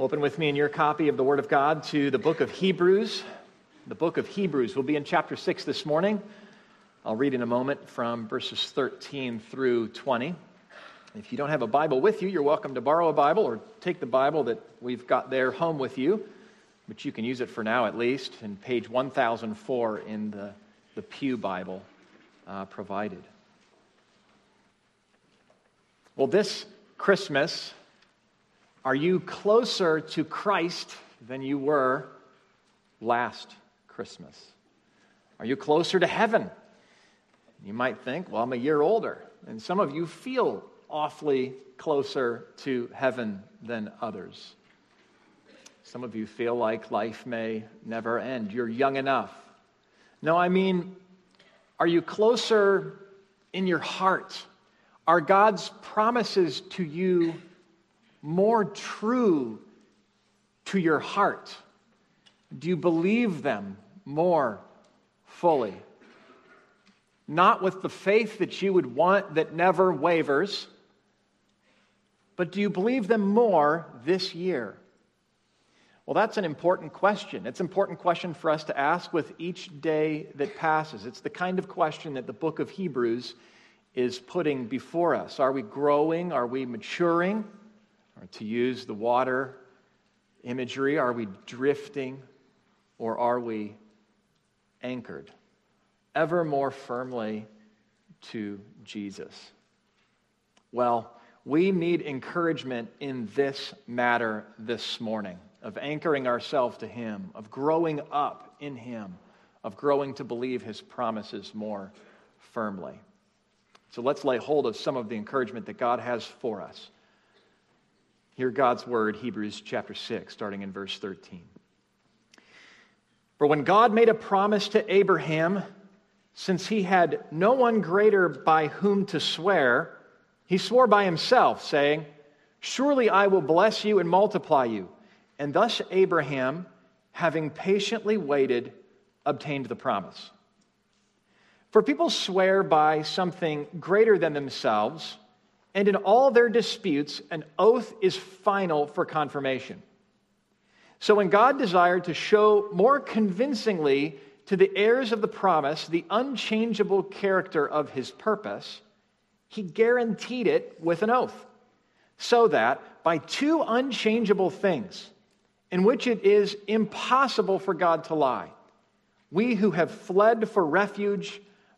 Open with me in your copy of the Word of God to the book of Hebrews. The book of Hebrews. We'll be in chapter 6 this morning. I'll read in a moment from verses 13 through 20. If you don't have a Bible with you, you're welcome to borrow a Bible or take the Bible that we've got there home with you, but you can use it for now at least, in page 1004 in the, the Pew Bible uh, provided. Well, this Christmas, are you closer to Christ than you were last Christmas? Are you closer to heaven? You might think, well, I'm a year older. And some of you feel awfully closer to heaven than others. Some of you feel like life may never end. You're young enough. No, I mean, are you closer in your heart? Are God's promises to you more true to your heart? Do you believe them more fully? Not with the faith that you would want that never wavers, but do you believe them more this year? Well, that's an important question. It's an important question for us to ask with each day that passes. It's the kind of question that the book of Hebrews is putting before us. Are we growing? Are we maturing? Or to use the water imagery, are we drifting or are we anchored ever more firmly to Jesus? Well, we need encouragement in this matter this morning of anchoring ourselves to Him, of growing up in Him, of growing to believe His promises more firmly. So let's lay hold of some of the encouragement that God has for us. Hear God's word, Hebrews chapter 6, starting in verse 13. For when God made a promise to Abraham, since he had no one greater by whom to swear, he swore by himself, saying, Surely I will bless you and multiply you. And thus Abraham, having patiently waited, obtained the promise. For people swear by something greater than themselves, and in all their disputes, an oath is final for confirmation. So when God desired to show more convincingly to the heirs of the promise the unchangeable character of his purpose, he guaranteed it with an oath, so that by two unchangeable things, in which it is impossible for God to lie, we who have fled for refuge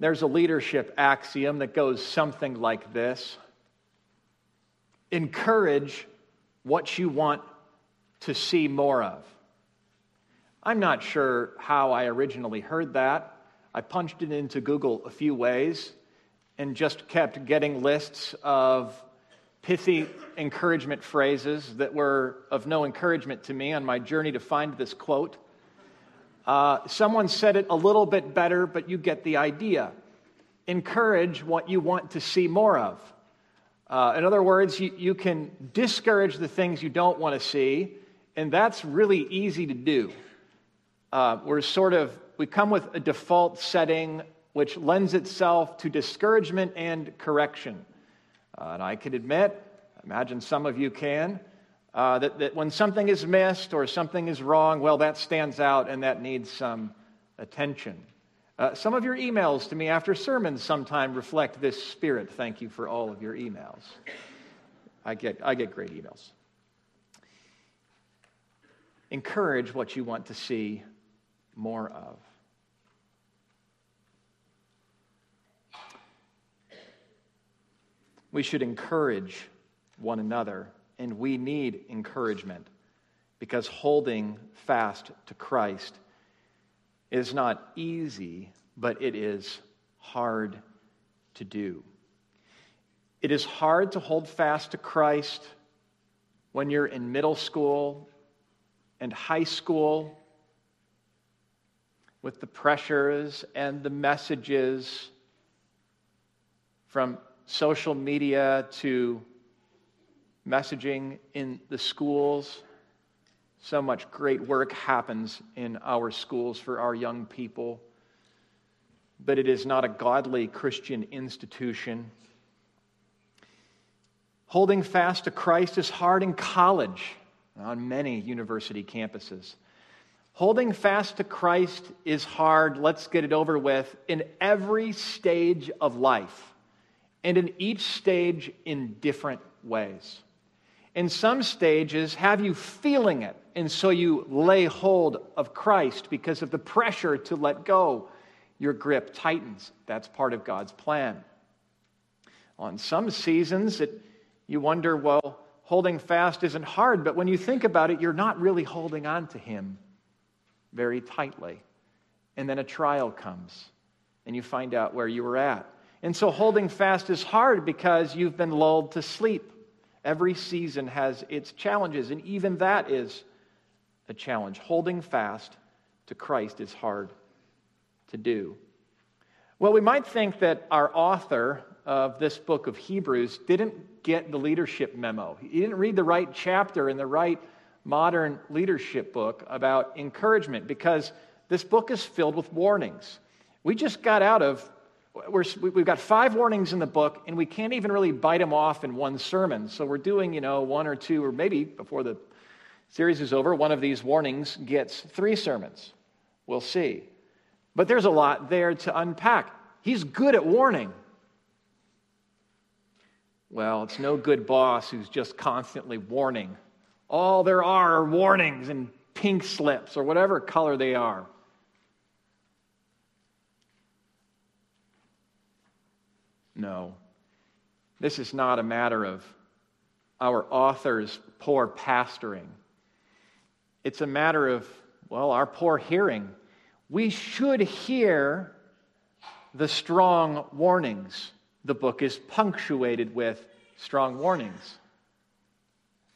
There's a leadership axiom that goes something like this Encourage what you want to see more of. I'm not sure how I originally heard that. I punched it into Google a few ways and just kept getting lists of pithy encouragement phrases that were of no encouragement to me on my journey to find this quote. Uh, someone said it a little bit better, but you get the idea. Encourage what you want to see more of. Uh, in other words, you, you can discourage the things you don't want to see, and that's really easy to do. Uh, we're sort of, we come with a default setting which lends itself to discouragement and correction. Uh, and I can admit, I imagine some of you can, uh, that, that when something is missed or something is wrong, well, that stands out and that needs some attention. Uh, some of your emails to me after sermons sometime reflect this spirit. Thank you for all of your emails. I get, I get great emails. Encourage what you want to see more of. We should encourage one another and we need encouragement because holding fast to Christ is not easy, but it is hard to do. It is hard to hold fast to Christ when you're in middle school and high school with the pressures and the messages from social media to messaging in the schools. So much great work happens in our schools for our young people, but it is not a godly Christian institution. Holding fast to Christ is hard in college on many university campuses. Holding fast to Christ is hard, let's get it over with, in every stage of life, and in each stage in different ways. In some stages, have you feeling it, and so you lay hold of Christ because of the pressure to let go. Your grip tightens. That's part of God's plan. On some seasons, it, you wonder, well, holding fast isn't hard, but when you think about it, you're not really holding on to Him very tightly. And then a trial comes, and you find out where you were at. And so holding fast is hard because you've been lulled to sleep. Every season has its challenges, and even that is a challenge. Holding fast to Christ is hard to do. Well, we might think that our author of this book of Hebrews didn't get the leadership memo. He didn't read the right chapter in the right modern leadership book about encouragement because this book is filled with warnings. We just got out of, we have got five warnings in the book, and we can't even really bite them off in one sermon. So we're doing, you know, one or two, or maybe before the series is over, one of these warnings gets three sermons. We'll see. But there's a lot there to unpack. He's good at warning. Well, it's no good boss who's just constantly warning all there are are warnings and pink slips or whatever color they are. No. This is not a matter of our author's poor pastoring. It's a matter of, well, our poor hearing. We should hear the strong warnings. The book is punctuated with strong warnings.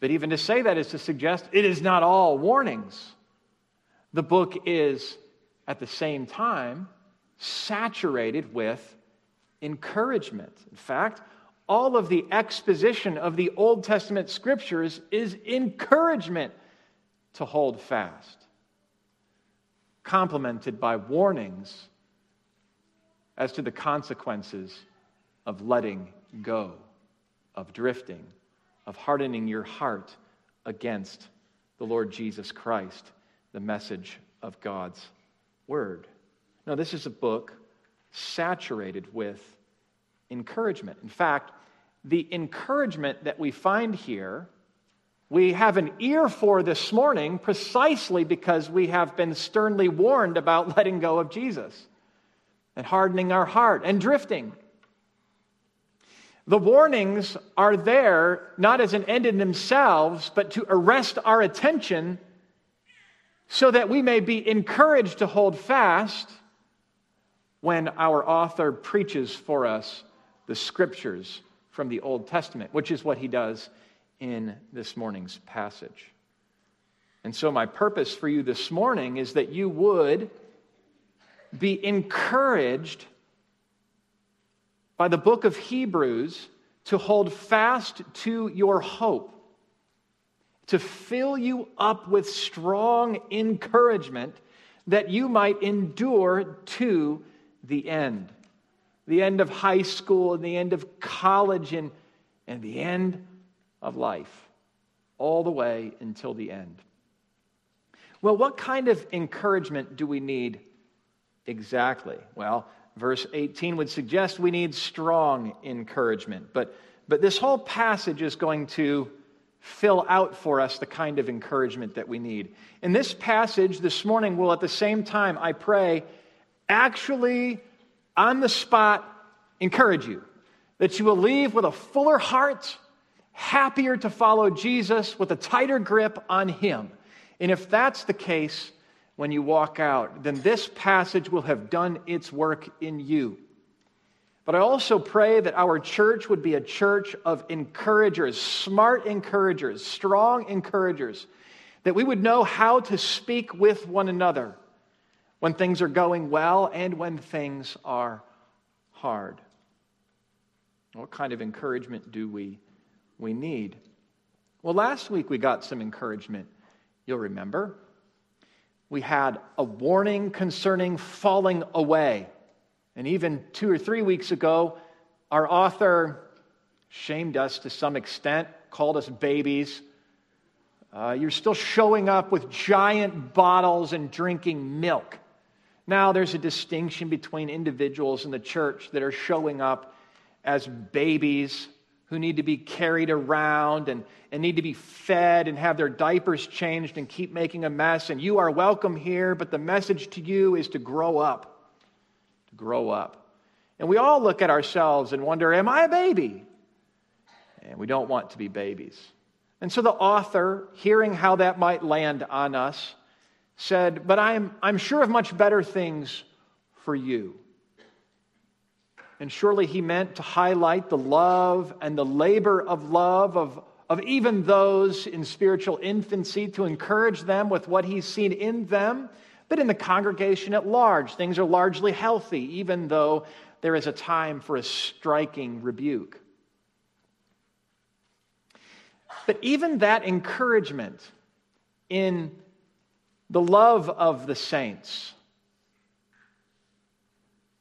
But even to say that is to suggest it is not all warnings. The book is, at the same time, saturated with encouragement. In fact, all of the exposition of the Old Testament scriptures is encouragement to hold fast, complemented by warnings as to the consequences of letting go, of drifting of hardening your heart against the Lord Jesus Christ, the message of God's Word. Now, this is a book saturated with encouragement. In fact, the encouragement that we find here, we have an ear for this morning precisely because we have been sternly warned about letting go of Jesus and hardening our heart and drifting. The warnings are there not as an end in themselves, but to arrest our attention so that we may be encouraged to hold fast when our author preaches for us the scriptures from the Old Testament, which is what he does in this morning's passage. And so, my purpose for you this morning is that you would be encouraged by the book of Hebrews to hold fast to your hope, to fill you up with strong encouragement that you might endure to the end. The end of high school and the end of college and, and the end of life, all the way until the end. Well, what kind of encouragement do we need exactly? Well, verse 18 would suggest we need strong encouragement. But, but this whole passage is going to fill out for us the kind of encouragement that we need. In this passage this morning we'll at the same time, I pray, actually, on the spot, encourage you. That you will leave with a fuller heart, happier to follow Jesus, with a tighter grip on Him. And if that's the case, when you walk out, then this passage will have done its work in you. But I also pray that our church would be a church of encouragers, smart encouragers, strong encouragers, that we would know how to speak with one another when things are going well and when things are hard. What kind of encouragement do we, we need? Well, last week we got some encouragement, you'll remember. We had a warning concerning falling away. And even two or three weeks ago, our author shamed us to some extent, called us babies. Uh, you're still showing up with giant bottles and drinking milk. Now, there's a distinction between individuals in the church that are showing up as babies who need to be carried around and, and need to be fed and have their diapers changed and keep making a mess. And you are welcome here, but the message to you is to grow up To grow up. And we all look at ourselves and wonder, Am I a baby? And we don't want to be babies. And so the author, hearing how that might land on us, said, But I'm, I'm sure of much better things for you. And surely he meant to highlight the love and the labor of love of, of even those in spiritual infancy, to encourage them with what he's seen in them but in the congregation at large, things are largely healthy, even though there is a time for a striking rebuke. But even that encouragement in the love of the saints,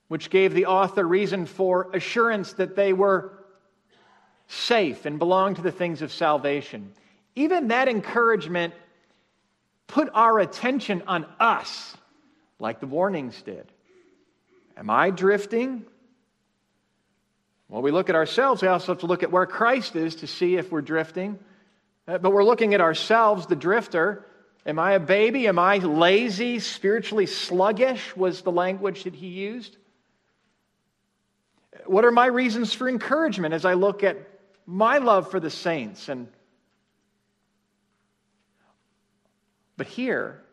which gave the author reason for assurance that they were safe and belonged to the things of salvation, even that encouragement put our attention on us like the warnings did. Am I drifting? Well, we look at ourselves. We also have to look at where Christ is to see if we're drifting. Uh, but we're looking at ourselves, the drifter. Am I a baby? Am I lazy, spiritually sluggish? Was the language that he used. What are my reasons for encouragement as I look at my love for the saints and But here,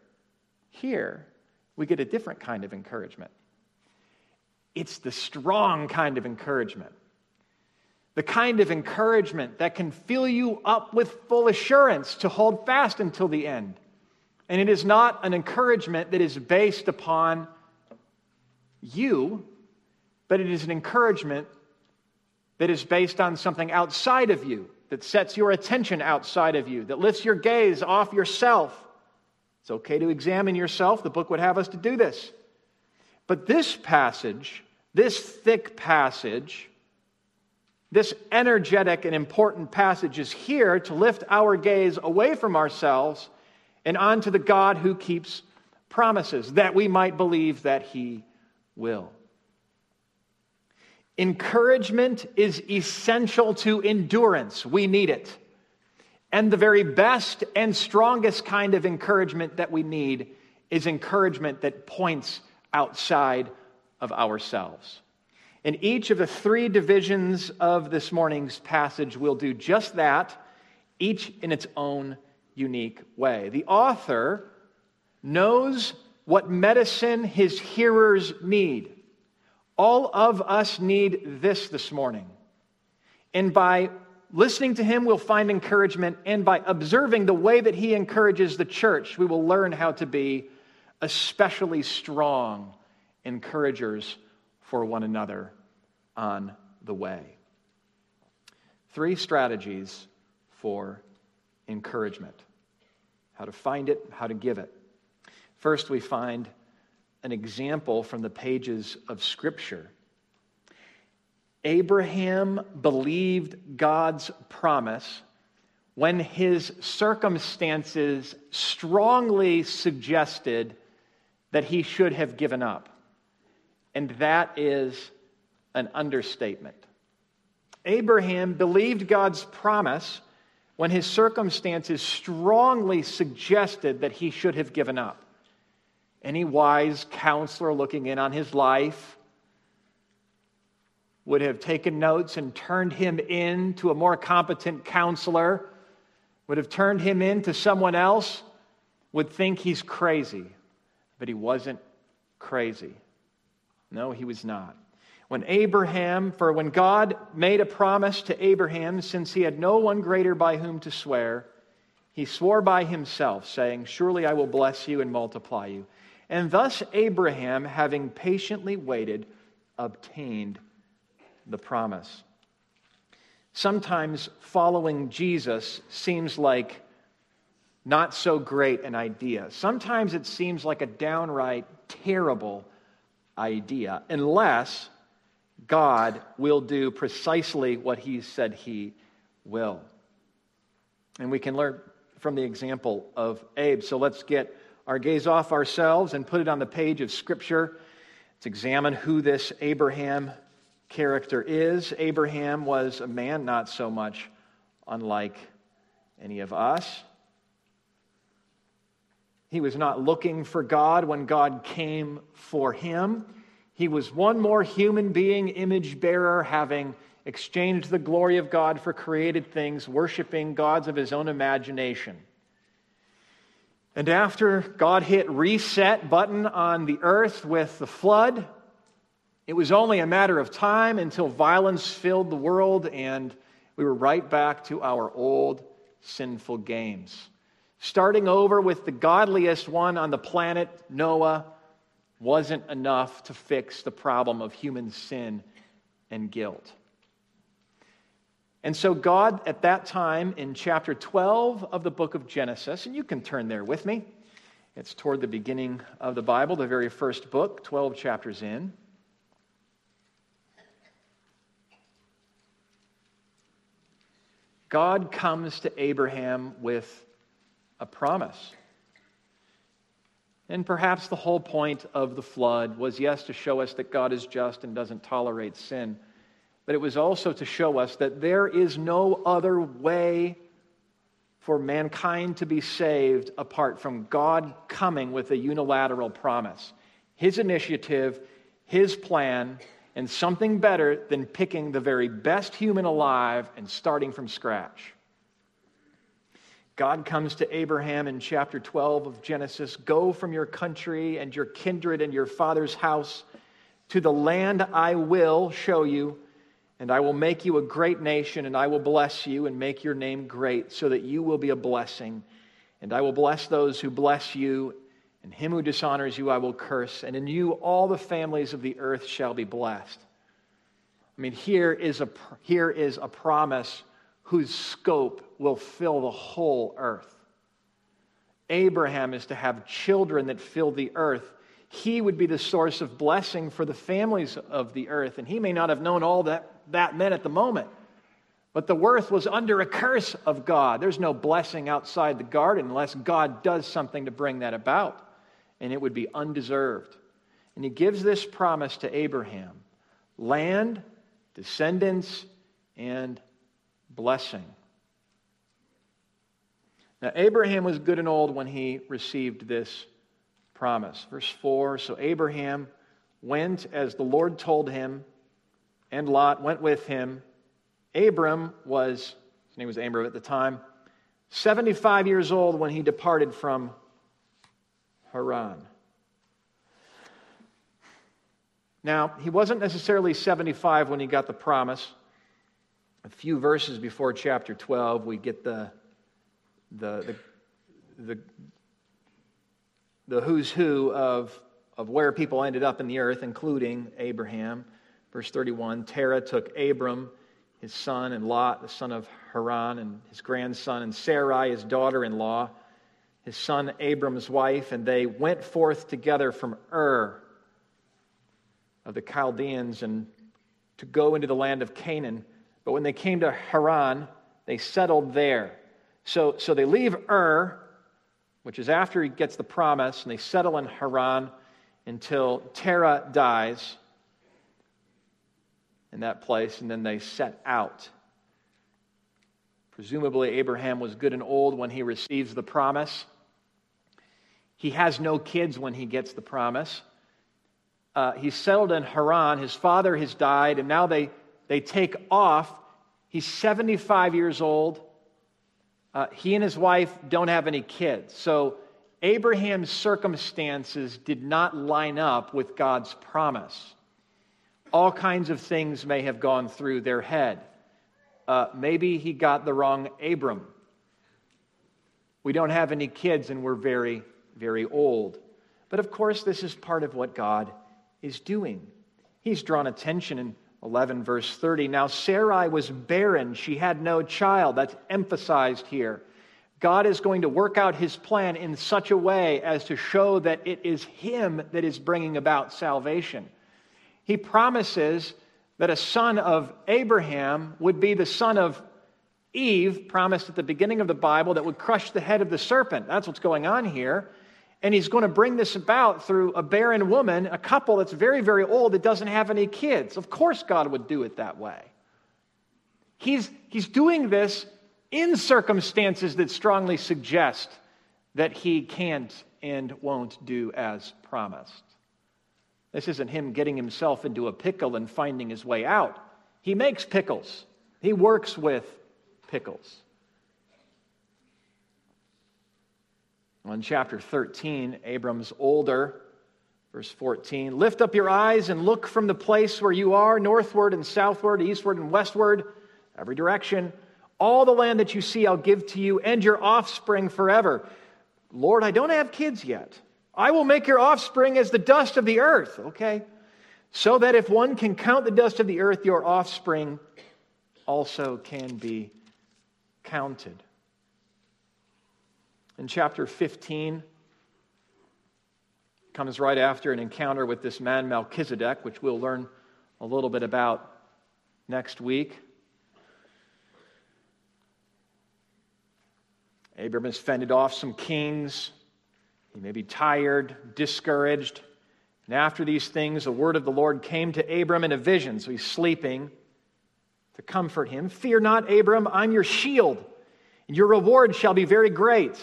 here, we get a different kind of encouragement. It's the strong kind of encouragement. The kind of encouragement that can fill you up with full assurance to hold fast until the end. And it is not an encouragement that is based upon you, but it is an encouragement that is based on something outside of you, that sets your attention outside of you, that lifts your gaze off yourself it's okay to examine yourself. The book would have us to do this. But this passage, this thick passage, this energetic and important passage is here to lift our gaze away from ourselves and on to the God who keeps promises, that we might believe that He will. Encouragement is essential to endurance. We need it. And the very best and strongest kind of encouragement that we need is encouragement that points outside of ourselves. In each of the three divisions of this morning's passage, we'll do just that, each in its own unique way. The author knows what medicine his hearers need. All of us need this this morning. And by listening to him, we'll find encouragement, and by observing the way that he encourages the church, we will learn how to be especially strong encouragers for one another on the way. Three strategies for encouragement how to find it, how to give it. First, we find an example from the pages of Scripture Abraham believed God's promise when his circumstances strongly suggested that he should have given up. And that is an understatement. Abraham believed God's promise when his circumstances strongly suggested that he should have given up. Any wise counselor looking in on his life would have taken notes and turned him in to a more competent counselor, would have turned him in to someone else, would think he's crazy. But he wasn't crazy. No, he was not. When Abraham, for when God made a promise to Abraham, since he had no one greater by whom to swear, he swore by himself, saying, Surely I will bless you and multiply you. And thus Abraham, having patiently waited, obtained the promise. Sometimes following Jesus seems like not so great an idea. Sometimes it seems like a downright terrible idea, unless God will do precisely what he said he will. And we can learn from the example of Abe. So let's get our gaze off ourselves and put it on the page of Scripture. Let's examine who this Abraham character is. Abraham was a man not so much unlike any of us. He was not looking for God when God came for him. He was one more human being, image bearer, having exchanged the glory of God for created things, worshiping gods of his own imagination. And after God hit reset button on the earth with the flood, it was only a matter of time until violence filled the world and we were right back to our old sinful games. Starting over with the godliest one on the planet, Noah, wasn't enough to fix the problem of human sin and guilt. And so, God, at that time in chapter 12 of the book of Genesis, and you can turn there with me, it's toward the beginning of the Bible, the very first book, 12 chapters in. God comes to Abraham with a promise. And perhaps the whole point of the flood was, yes, to show us that God is just and doesn't tolerate sin, but it was also to show us that there is no other way for mankind to be saved apart from God coming with a unilateral promise. His initiative, His plan, and something better than picking the very best human alive and starting from scratch. God comes to Abraham in chapter 12 of Genesis Go from your country and your kindred and your father's house to the land I will show you, and I will make you a great nation, and I will bless you and make your name great, so that you will be a blessing. And I will bless those who bless you, and him who dishonors you I will curse, and in you all the families of the earth shall be blessed. I mean, here is a, here is a promise whose scope will fill the whole earth. Abraham is to have children that fill the earth. He would be the source of blessing for the families of the earth. And he may not have known all that that meant at the moment. But the earth was under a curse of God. There's no blessing outside the garden unless God does something to bring that about. And it would be undeserved. And he gives this promise to Abraham land, descendants, and blessing. Now, Abraham was good and old when he received this promise. Verse 4 So Abraham went as the Lord told him, and Lot went with him. Abram was, his name was Abram at the time, 75 years old when he departed from Haran. Now, he wasn't necessarily 75 when he got the promise a few verses before chapter 12, we get the, the, the, the, the who's who of, of where people ended up in the earth, including Abraham. Verse 31 Terah took Abram, his son, and Lot, the son of Haran, and his grandson, and Sarai, his daughter in law, his son Abram's wife, and they went forth together from Ur of the Chaldeans and to go into the land of Canaan. But when they came to Haran, they settled there. So, so they leave Ur, which is after he gets the promise, and they settle in Haran until Terah dies in that place, and then they set out. Presumably, Abraham was good and old when he receives the promise. He has no kids when he gets the promise. Uh, he's settled in Haran. His father has died, and now they they take off. He's 75 years old. Uh, he and his wife don't have any kids. So Abraham's circumstances did not line up with God's promise. all kinds of things may have gone through their head. Uh, maybe he got the wrong Abram. We don't have any kids and we're very, very old. But of course, this is part of what God is doing. He's drawn attention in 11, verse 30. Now, Sarai was barren, she had no child. That's emphasized here. God is going to work out his plan in such a way as to show that it is him that is bringing about salvation. He promises that a son of Abraham would be the son of Eve, promised at the beginning of the Bible, that would crush the head of the serpent. That's what's going on here. And he's going to bring this about through a barren woman, a couple that's very, very old that doesn't have any kids. Of course, God would do it that way. He's, he's doing this in circumstances that strongly suggest that he can't and won't do as promised. This isn't him getting himself into a pickle and finding his way out. He makes pickles, he works with pickles. In chapter 13, Abram's older. Verse 14 Lift up your eyes and look from the place where you are, northward and southward, eastward and westward, every direction. All the land that you see, I'll give to you and your offspring forever. Lord, I don't have kids yet. I will make your offspring as the dust of the earth, okay? So that if one can count the dust of the earth, your offspring also can be counted. In chapter 15, comes right after an encounter with this man Melchizedek, which we'll learn a little bit about next week. Abram has fended off some kings. He may be tired, discouraged. And after these things, the word of the Lord came to Abram in a vision. So he's sleeping to comfort him. Fear not, Abram, I'm your shield, and your reward shall be very great.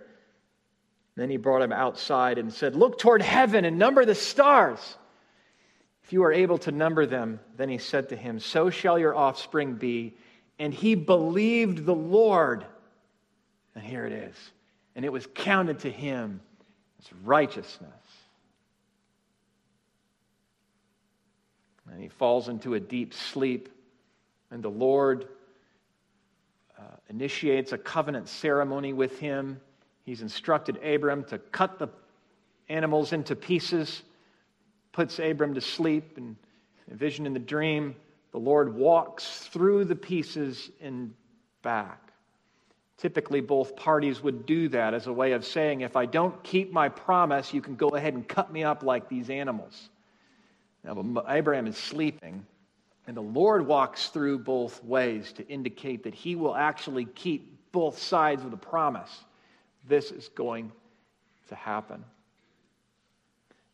Then he brought him outside and said, Look toward heaven and number the stars. If you are able to number them, then he said to him, So shall your offspring be. And he believed the Lord. And here it is. And it was counted to him as righteousness. And he falls into a deep sleep. And the Lord uh, initiates a covenant ceremony with him He's instructed Abram to cut the animals into pieces, puts Abram to sleep, and a vision in the dream, the Lord walks through the pieces and back. Typically, both parties would do that as a way of saying, if I don't keep my promise, you can go ahead and cut me up like these animals. Now, Abraham is sleeping, and the Lord walks through both ways to indicate that he will actually keep both sides of the promise. This is going to happen.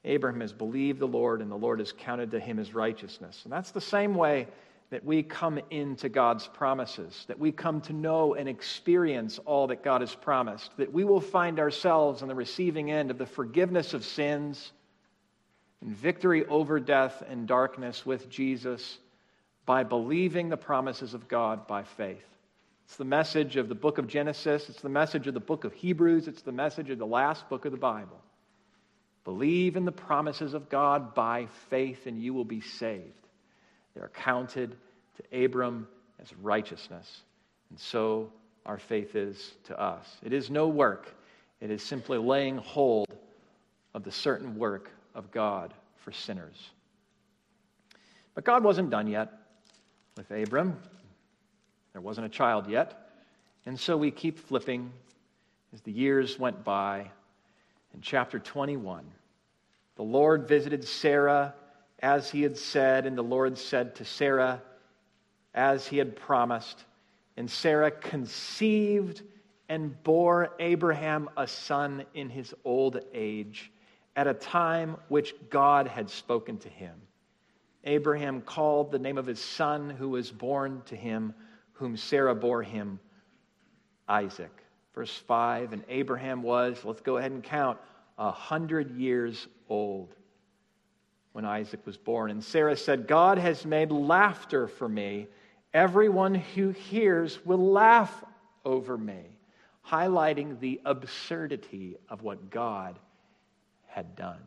Abraham has believed the Lord, and the Lord has counted to him as righteousness. And that's the same way that we come into God's promises, that we come to know and experience all that God has promised, that we will find ourselves on the receiving end of the forgiveness of sins and victory over death and darkness with Jesus by believing the promises of God by faith. It's the message of the book of Genesis. It's the message of the book of Hebrews. It's the message of the last book of the Bible. Believe in the promises of God by faith, and you will be saved. They are counted to Abram as righteousness. And so our faith is to us. It is no work, it is simply laying hold of the certain work of God for sinners. But God wasn't done yet with Abram. There wasn't a child yet. And so we keep flipping as the years went by. In chapter 21, the Lord visited Sarah as he had said, and the Lord said to Sarah, as he had promised. And Sarah conceived and bore Abraham a son in his old age at a time which God had spoken to him. Abraham called the name of his son who was born to him, whom Sarah bore him, Isaac. Verse 5 And Abraham was, let's go ahead and count, a hundred years old when Isaac was born. And Sarah said, God has made laughter for me. Everyone who hears will laugh over me, highlighting the absurdity of what God had done.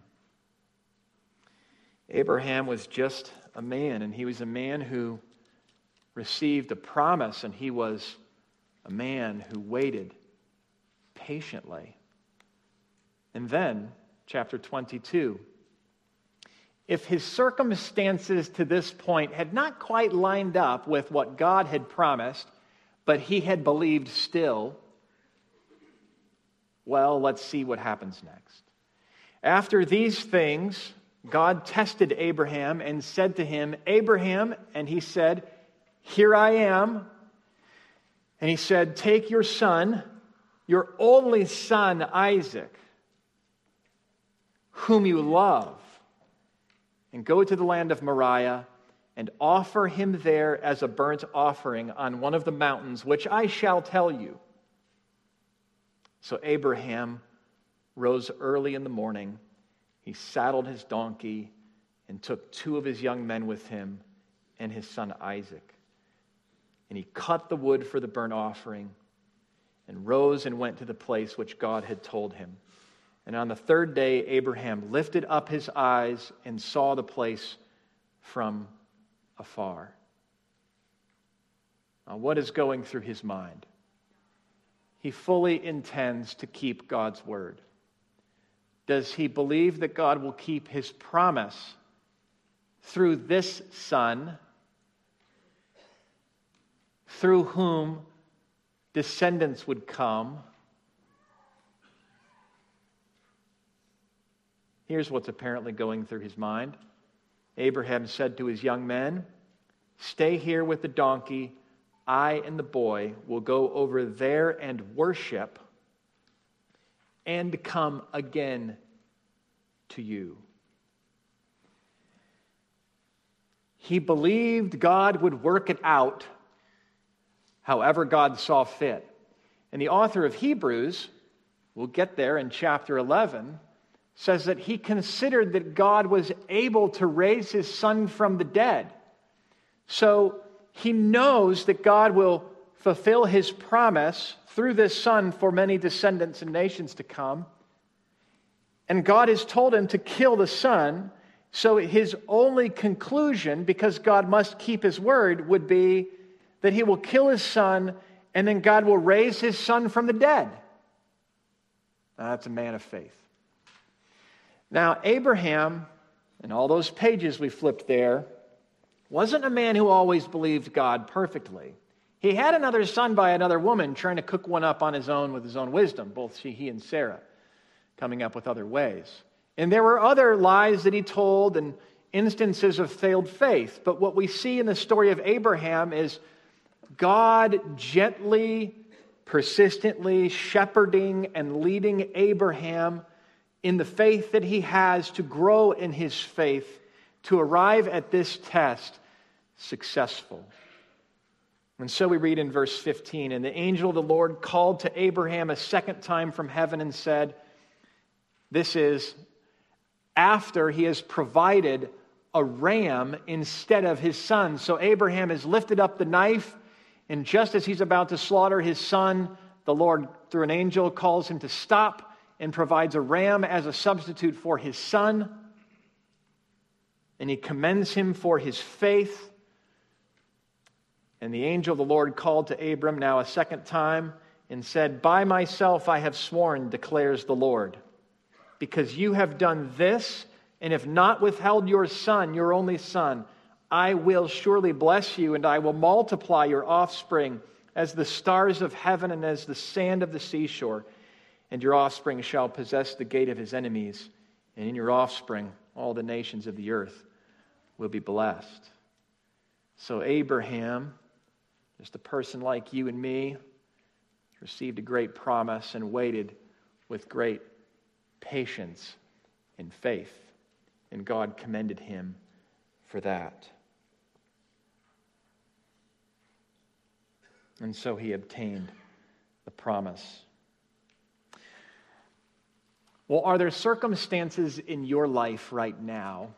Abraham was just a man, and he was a man who received a promise, and he was a man who waited patiently. And then, chapter 22. If his circumstances to this point had not quite lined up with what God had promised, but he had believed still, well, let's see what happens next. After these things, God tested Abraham and said to him, Abraham, and he said, Here I am. And he said, Take your son, your only son, Isaac, whom you love, and go to the land of Moriah and offer him there as a burnt offering on one of the mountains, which I shall tell you. So Abraham rose early in the morning he saddled his donkey and took two of his young men with him and his son Isaac. And he cut the wood for the burnt offering and rose and went to the place which God had told him. And on the third day, Abraham lifted up his eyes and saw the place from afar. Now, what is going through his mind? He fully intends to keep God's word. Does he believe that God will keep his promise through this son, through whom descendants would come? Here's what's apparently going through his mind. Abraham said to his young men, Stay here with the donkey. I and the boy will go over there and worship and come again to you. He believed God would work it out however God saw fit. And the author of Hebrews, we'll get there in chapter 11, says that he considered that God was able to raise his son from the dead. So he knows that God will fulfill his promise through this son for many descendants and nations to come. And God has told him to kill the son. So his only conclusion, because God must keep his word, would be that he will kill his son and then God will raise his son from the dead. Now, that's a man of faith. Now, Abraham, and all those pages we flipped there, wasn't a man who always believed God perfectly. He had another son by another woman trying to cook one up on his own with his own wisdom, both he and Sarah, coming up with other ways. And there were other lies that he told and instances of failed faith. But what we see in the story of Abraham is God gently, persistently shepherding and leading Abraham in the faith that he has to grow in his faith to arrive at this test successful. And so we read in verse 15 And the angel of the Lord called to Abraham a second time from heaven and said, This is after he has provided a ram instead of his son. So Abraham has lifted up the knife, and just as he's about to slaughter his son, the Lord, through an angel, calls him to stop and provides a ram as a substitute for his son. And he commends him for his faith. And the angel of the Lord called to Abram now a second time and said, By myself I have sworn, declares the Lord, because you have done this and have not withheld your son, your only son. I will surely bless you, and I will multiply your offspring as the stars of heaven and as the sand of the seashore. And your offspring shall possess the gate of his enemies, and in your offspring all the nations of the earth will be blessed. So, Abraham just a person like you and me, received a great promise and waited with great patience and faith. And God commended him for that. And so he obtained the promise. Well, are there circumstances in your life right now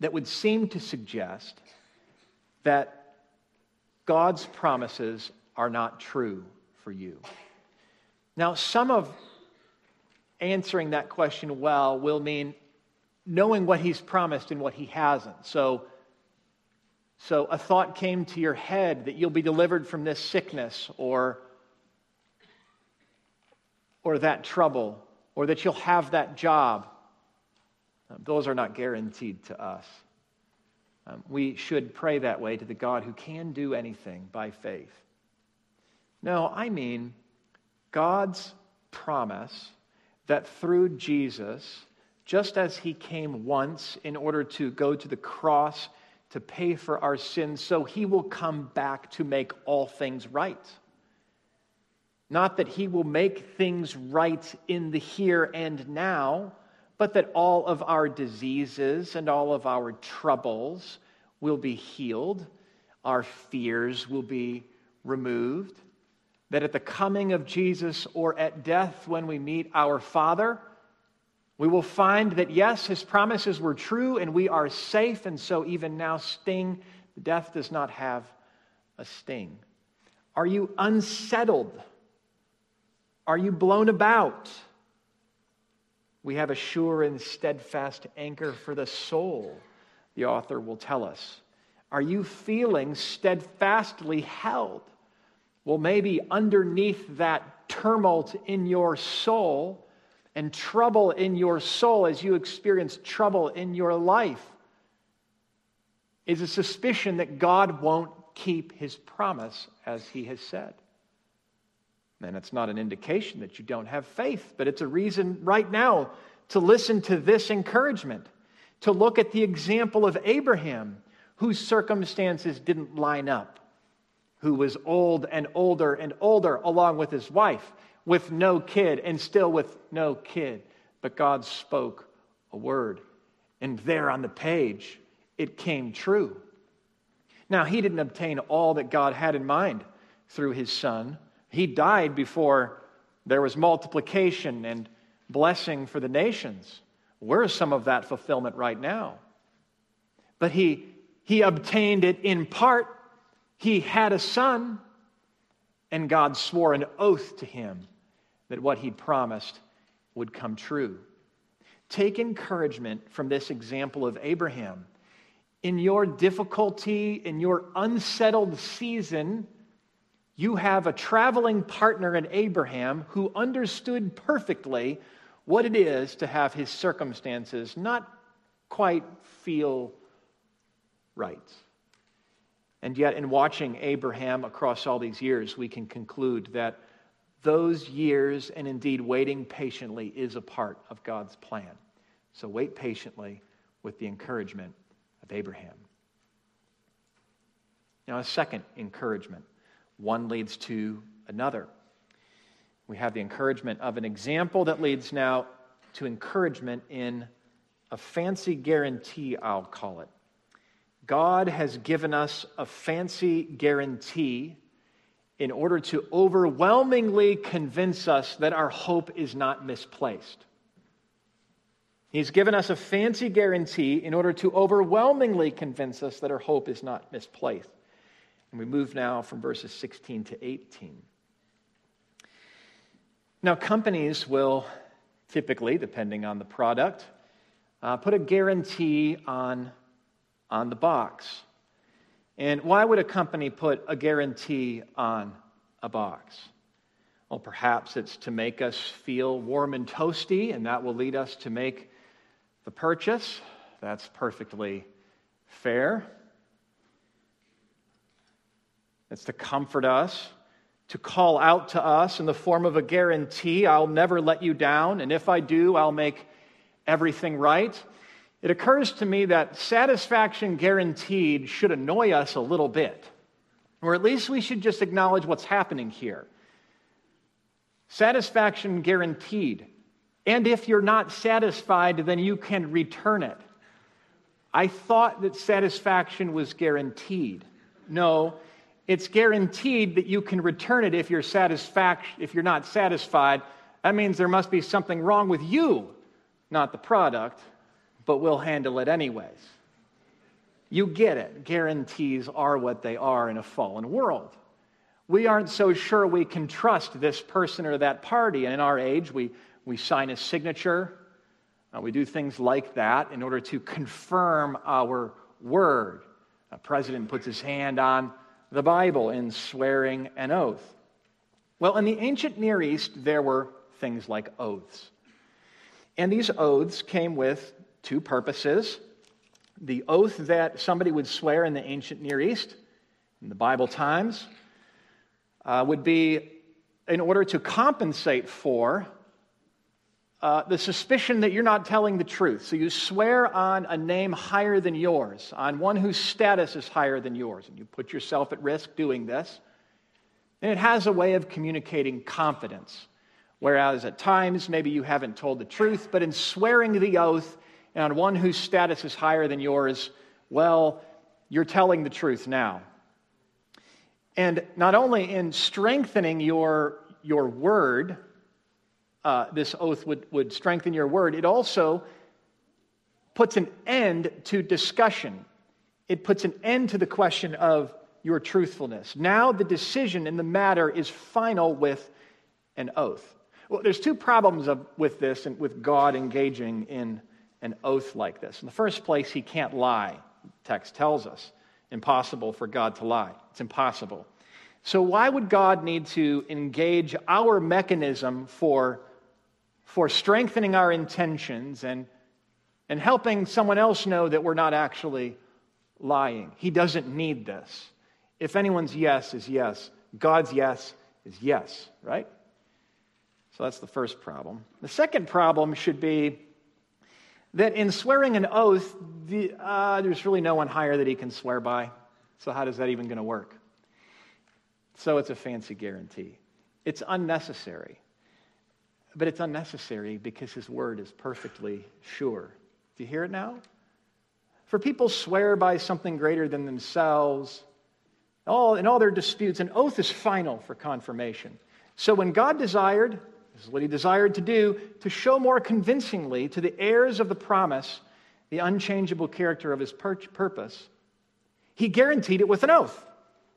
that would seem to suggest that God's promises are not true for you? Now, some of answering that question well will mean knowing what he's promised and what he hasn't. So, so a thought came to your head that you'll be delivered from this sickness or, or that trouble or that you'll have that job. Um, those are not guaranteed to us. Um, we should pray that way to the God who can do anything by faith. No, I mean God's promise that through Jesus, just as he came once in order to go to the cross to pay for our sins, so he will come back to make all things right. Not that he will make things right in the here and now, but that all of our diseases and all of our troubles will be healed, our fears will be removed, that at the coming of Jesus or at death when we meet our Father, we will find that yes, his promises were true and we are safe, and so even now, sting, death does not have a sting. Are you unsettled? Are you blown about? We have a sure and steadfast anchor for the soul, the author will tell us. Are you feeling steadfastly held? Well, maybe underneath that tumult in your soul and trouble in your soul as you experience trouble in your life is a suspicion that God won't keep his promise as he has said. And it's not an indication that you don't have faith, but it's a reason right now to listen to this encouragement, to look at the example of Abraham, whose circumstances didn't line up who was old and older and older, along with his wife, with no kid, and still with no kid. But God spoke a word. And there on the page, it came true. Now, he didn't obtain all that God had in mind through his son. He died before there was multiplication and blessing for the nations. Where's some of that fulfillment right now? But he, he obtained it in part he had a son, and God swore an oath to him that what he'd promised would come true. Take encouragement from this example of Abraham. In your difficulty, in your unsettled season, you have a traveling partner in Abraham who understood perfectly what it is to have his circumstances not quite feel right. And yet, in watching Abraham across all these years, we can conclude that those years and indeed waiting patiently is a part of God's plan. So wait patiently with the encouragement of Abraham. Now, a second encouragement. One leads to another. We have the encouragement of an example that leads now to encouragement in a fancy guarantee, I'll call it. God has given us a fancy guarantee in order to overwhelmingly convince us that our hope is not misplaced. He's given us a fancy guarantee in order to overwhelmingly convince us that our hope is not misplaced. And we move now from verses 16 to 18. Now, companies will typically, depending on the product, uh, put a guarantee on on the box. And why would a company put a guarantee on a box? Well, perhaps it's to make us feel warm and toasty, and that will lead us to make the purchase. That's perfectly fair. It's to comfort us, to call out to us in the form of a guarantee I'll never let you down, and if I do, I'll make everything right it occurs to me that satisfaction guaranteed should annoy us a little bit, or at least we should just acknowledge what's happening here. Satisfaction guaranteed. And if you're not satisfied, then you can return it. I thought that satisfaction was guaranteed. No, it's guaranteed that you can return it if you're, if you're not satisfied. That means there must be something wrong with you, not the product, but we'll handle it anyways. You get it. Guarantees are what they are in a fallen world. We aren't so sure we can trust this person or that party. And in our age, we, we sign a signature. Uh, we do things like that in order to confirm our word. A president puts his hand on the Bible in swearing an oath. Well, in the ancient Near East, there were things like oaths. And these oaths came with two purposes. The oath that somebody would swear in the ancient Near East, in the Bible times, uh, would be in order to compensate for uh, the suspicion that you're not telling the truth. So you swear on a name higher than yours, on one whose status is higher than yours, and you put yourself at risk doing this. And it has a way of communicating confidence. Whereas at times, maybe you haven't told the truth, but in swearing the oath on one whose status is higher than yours, well, you're telling the truth now. And not only in strengthening your, your word, uh, this oath would, would strengthen your word, it also puts an end to discussion. It puts an end to the question of your truthfulness. Now the decision in the matter is final with an oath. Well, there's two problems of, with this and with God engaging in an oath like this. In the first place, he can't lie. The text tells us. Impossible for God to lie. It's impossible. So, why would God need to engage our mechanism for, for strengthening our intentions and, and helping someone else know that we're not actually lying? He doesn't need this. If anyone's yes is yes, God's yes is yes, right? So that's the first problem. The second problem should be that in swearing an oath, the, uh, there's really no one higher that he can swear by. So, how does that even going to work? So, it's a fancy guarantee. It's unnecessary. But it's unnecessary because his word is perfectly sure. Do you hear it now? For people swear by something greater than themselves, all, in all their disputes, an oath is final for confirmation. So, when God desired this is what he desired to do to show more convincingly to the heirs of the promise the unchangeable character of his purpose. He guaranteed it with an oath,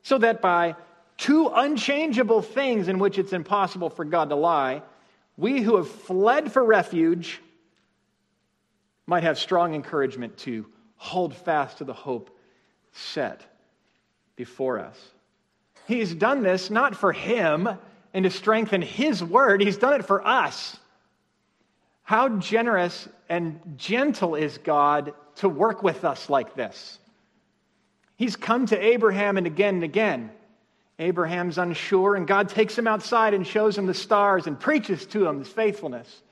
so that by two unchangeable things in which it's impossible for God to lie, we who have fled for refuge might have strong encouragement to hold fast to the hope set before us. He's done this not for him and to strengthen His word. He's done it for us. How generous and gentle is God to work with us like this? He's come to Abraham and again and again. Abraham's unsure, and God takes him outside and shows him the stars and preaches to him his faithfulness.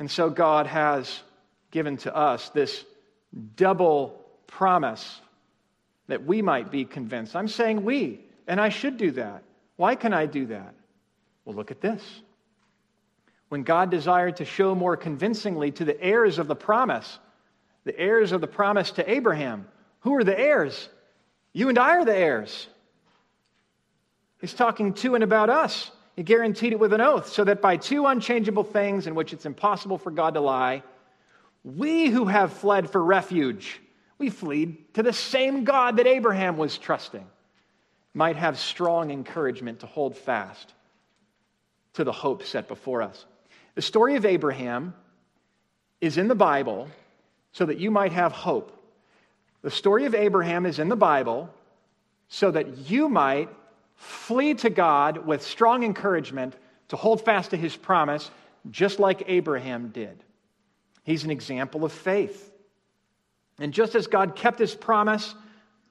And so God has given to us this double promise that we might be convinced. I'm saying we, and I should do that. Why can I do that? Well, look at this. When God desired to show more convincingly to the heirs of the promise, the heirs of the promise to Abraham, who are the heirs? You and I are the heirs. He's talking to and about us. He guaranteed it with an oath, so that by two unchangeable things in which it's impossible for God to lie, we who have fled for refuge, we flee to the same God that Abraham was trusting, might have strong encouragement to hold fast to the hope set before us. The story of Abraham is in the Bible so that you might have hope. The story of Abraham is in the Bible so that you might flee to God with strong encouragement to hold fast to his promise, just like Abraham did. He's an example of faith. And just as God kept his promise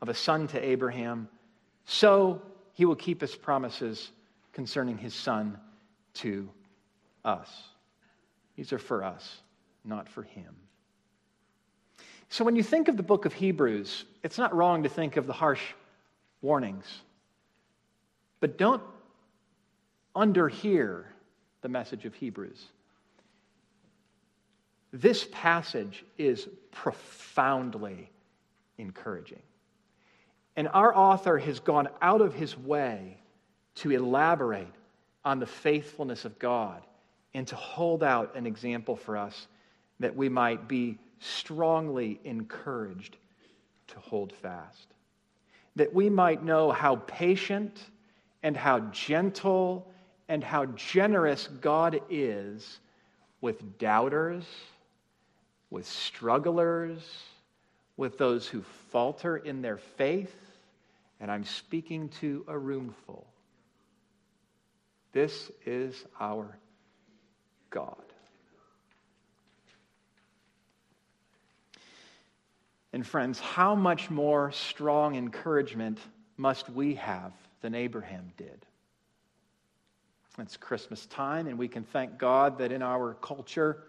of a son to Abraham, so he will keep his promises concerning his son to us. These are for us, not for him. So when you think of the book of Hebrews, it's not wrong to think of the harsh warnings. But don't underhear the message of Hebrews. this passage is profoundly encouraging. And our author has gone out of his way to elaborate on the faithfulness of God and to hold out an example for us that we might be strongly encouraged to hold fast. That we might know how patient and how gentle and how generous God is with doubters, with strugglers, with those who falter in their faith. And I'm speaking to a room full. This is our God. And friends, how much more strong encouragement must we have than Abraham did? It's Christmas time, and we can thank God that in our culture,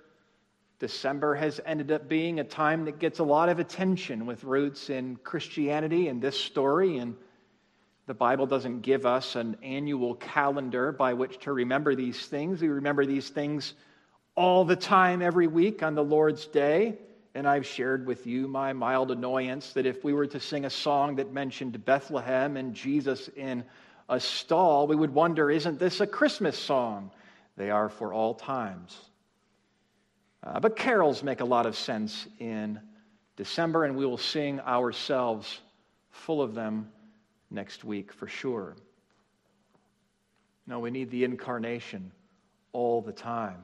December has ended up being a time that gets a lot of attention with roots in Christianity and this story. And the Bible doesn't give us an annual calendar by which to remember these things. We remember these things all the time, every week on the Lord's Day. And I've shared with you my mild annoyance that if we were to sing a song that mentioned Bethlehem and Jesus in a stall, we would wonder, isn't this a Christmas song? They are for all times. Uh, but carols make a lot of sense in December, and we will sing ourselves full of them next week for sure. No, we need the incarnation all the time.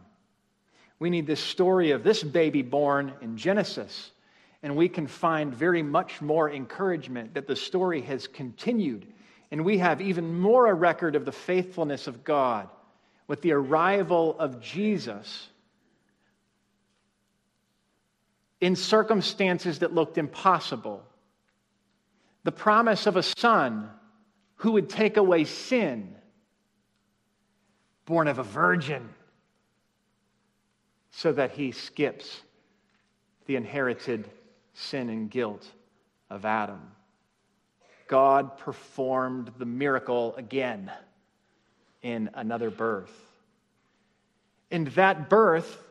We need this story of this baby born in Genesis, and we can find very much more encouragement that the story has continued and we have even more a record of the faithfulness of God with the arrival of Jesus in circumstances that looked impossible. The promise of a son who would take away sin, born of a virgin, so that he skips the inherited sin and guilt of Adam. God performed the miracle again in another birth. And that birth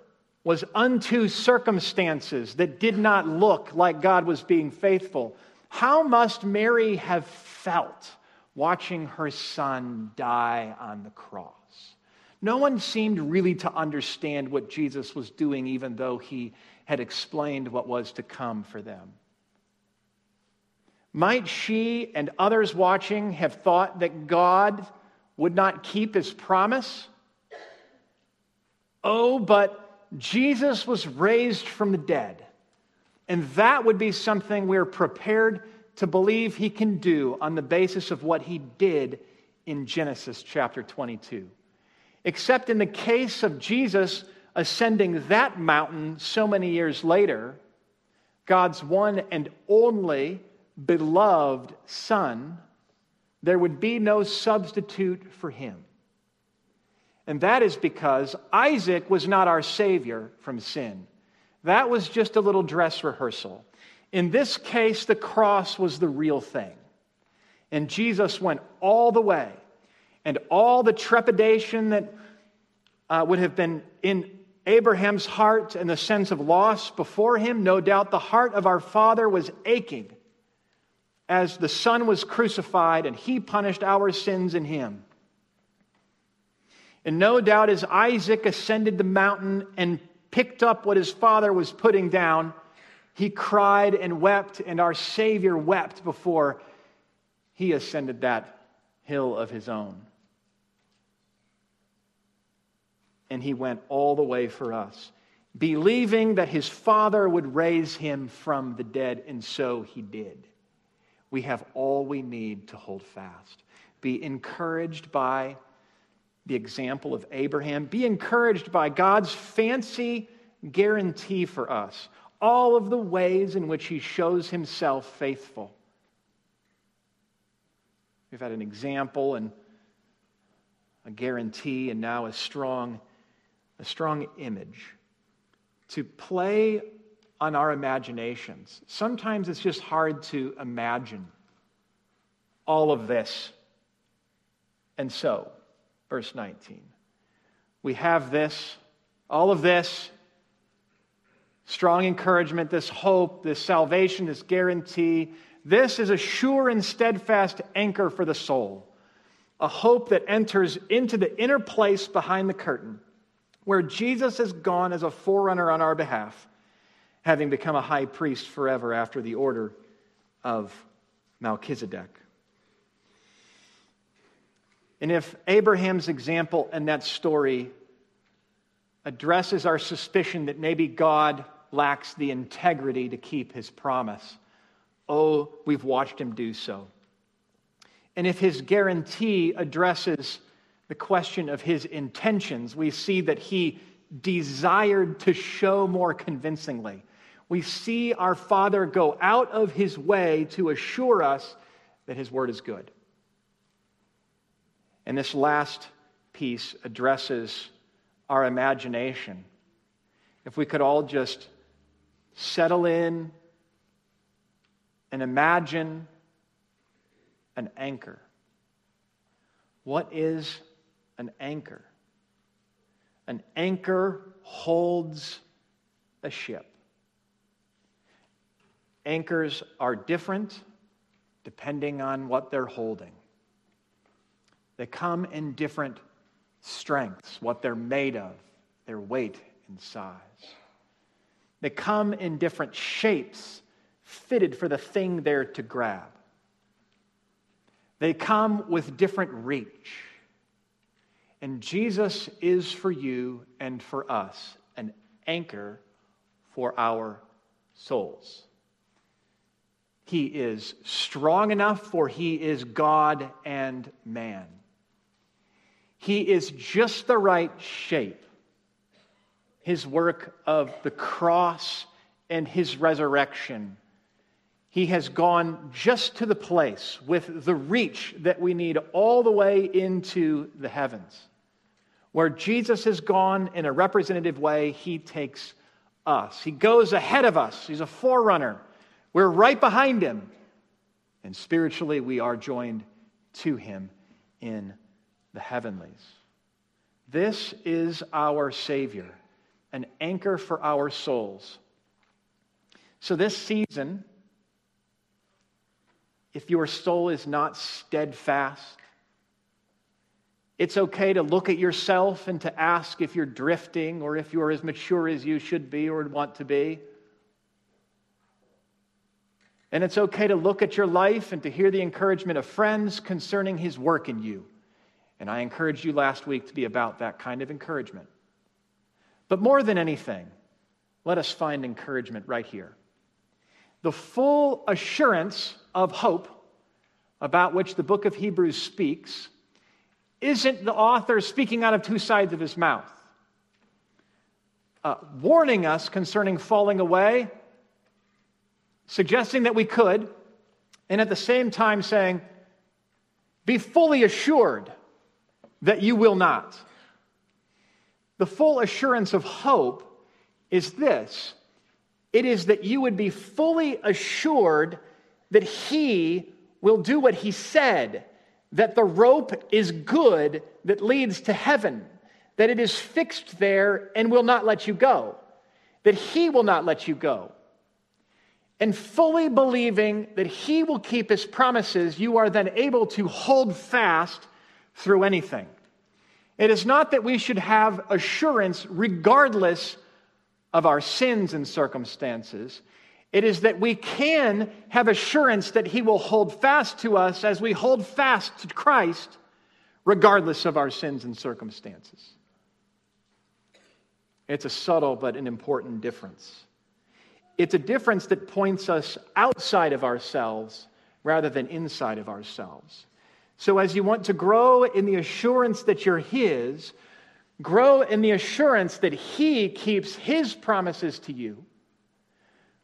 was unto circumstances that did not look like God was being faithful. How must Mary have felt watching her son die on the cross? No one seemed really to understand what Jesus was doing, even though he had explained what was to come for them. Might she and others watching have thought that God would not keep his promise? Oh, but Jesus was raised from the dead. And that would be something we're prepared to believe he can do on the basis of what he did in Genesis chapter 22. Except in the case of Jesus ascending that mountain so many years later, God's one and only beloved Son, there would be no substitute for him. And that is because Isaac was not our Savior from sin. That was just a little dress rehearsal. In this case, the cross was the real thing. And Jesus went all the way. And all the trepidation that uh, would have been in Abraham's heart and the sense of loss before him, no doubt the heart of our Father was aching as the Son was crucified and he punished our sins in him. And no doubt, as Isaac ascended the mountain and picked up what his father was putting down, he cried and wept, and our Savior wept before he ascended that hill of his own. And he went all the way for us, believing that his Father would raise him from the dead, and so he did we have all we need to hold fast. Be encouraged by the example of Abraham. Be encouraged by God's fancy guarantee for us, all of the ways in which He shows Himself faithful. We've had an example and a guarantee, and now a strong, a strong image to play on our imaginations. Sometimes it's just hard to imagine all of this. And so, verse 19, we have this, all of this, strong encouragement, this hope, this salvation, this guarantee. This is a sure and steadfast anchor for the soul, a hope that enters into the inner place behind the curtain, where Jesus has gone as a forerunner on our behalf, having become a high priest forever after the order of Melchizedek. And if Abraham's example and that story addresses our suspicion that maybe God lacks the integrity to keep his promise. Oh, we've watched him do so. And if his guarantee addresses the question of his intentions, we see that he desired to show more convincingly. We see our Father go out of his way to assure us that his word is good. And this last piece addresses our imagination. If we could all just settle in and imagine an anchor. What is an anchor? An anchor holds a ship. Anchors are different depending on what they're holding. They come in different strengths, what they're made of, their weight and size. They come in different shapes, fitted for the thing they're to grab. They come with different reach. And Jesus is for you and for us an anchor for our souls. He is strong enough, for he is God and man. He is just the right shape. His work of the cross and his resurrection. He has gone just to the place with the reach that we need all the way into the heavens. Where Jesus has gone in a representative way, he takes us. He goes ahead of us. He's a forerunner. We're right behind him. And spiritually, we are joined to him in the heavenlies. This is our Savior, an anchor for our souls. So, this season, if your soul is not steadfast, it's okay to look at yourself and to ask if you're drifting or if you're as mature as you should be or want to be. And it's okay to look at your life and to hear the encouragement of friends concerning His work in you. And I encouraged you last week to be about that kind of encouragement. But more than anything, let us find encouragement right here. The full assurance of hope about which the book of Hebrews speaks isn't the author speaking out of two sides of his mouth, uh, warning us concerning falling away, suggesting that we could, and at the same time saying, be fully assured that you will not. The full assurance of hope is this it is that you would be fully assured that He will do what He said, that the rope is good that leads to heaven, that it is fixed there and will not let you go, that He will not let you go. And fully believing that He will keep His promises, you are then able to hold fast through anything. It is not that we should have assurance regardless of our sins and circumstances. It is that we can have assurance that He will hold fast to us as we hold fast to Christ, regardless of our sins and circumstances. It's a subtle but an important difference. It's a difference that points us outside of ourselves rather than inside of ourselves. So, as you want to grow in the assurance that you're His, grow in the assurance that He keeps His promises to you,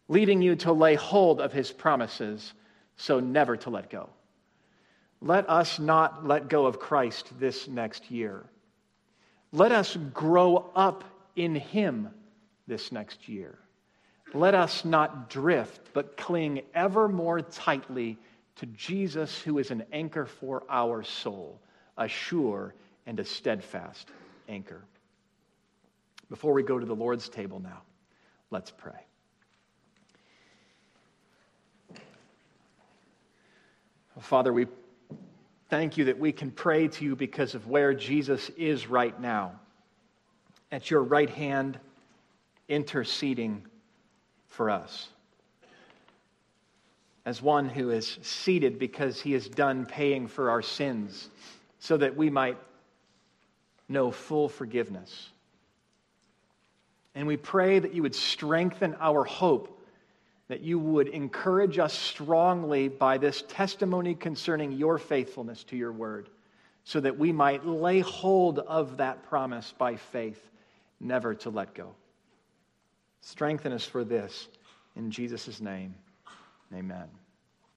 leading you to lay hold of His promises, so never to let go. Let us not let go of Christ this next year. Let us grow up in Him this next year. Let us not drift, but cling ever more tightly to Jesus, who is an anchor for our soul, a sure and a steadfast anchor. Before we go to the Lord's table now, Let's pray. Father, we thank you that we can pray to you because of where Jesus is right now. At your right hand, interceding for us. As one who is seated because he is done paying for our sins, so that we might know full forgiveness. And we pray that you would strengthen our hope that you would encourage us strongly by this testimony concerning your faithfulness to your word, so that we might lay hold of that promise by faith, never to let go. Strengthen us for this. In Jesus' name, amen.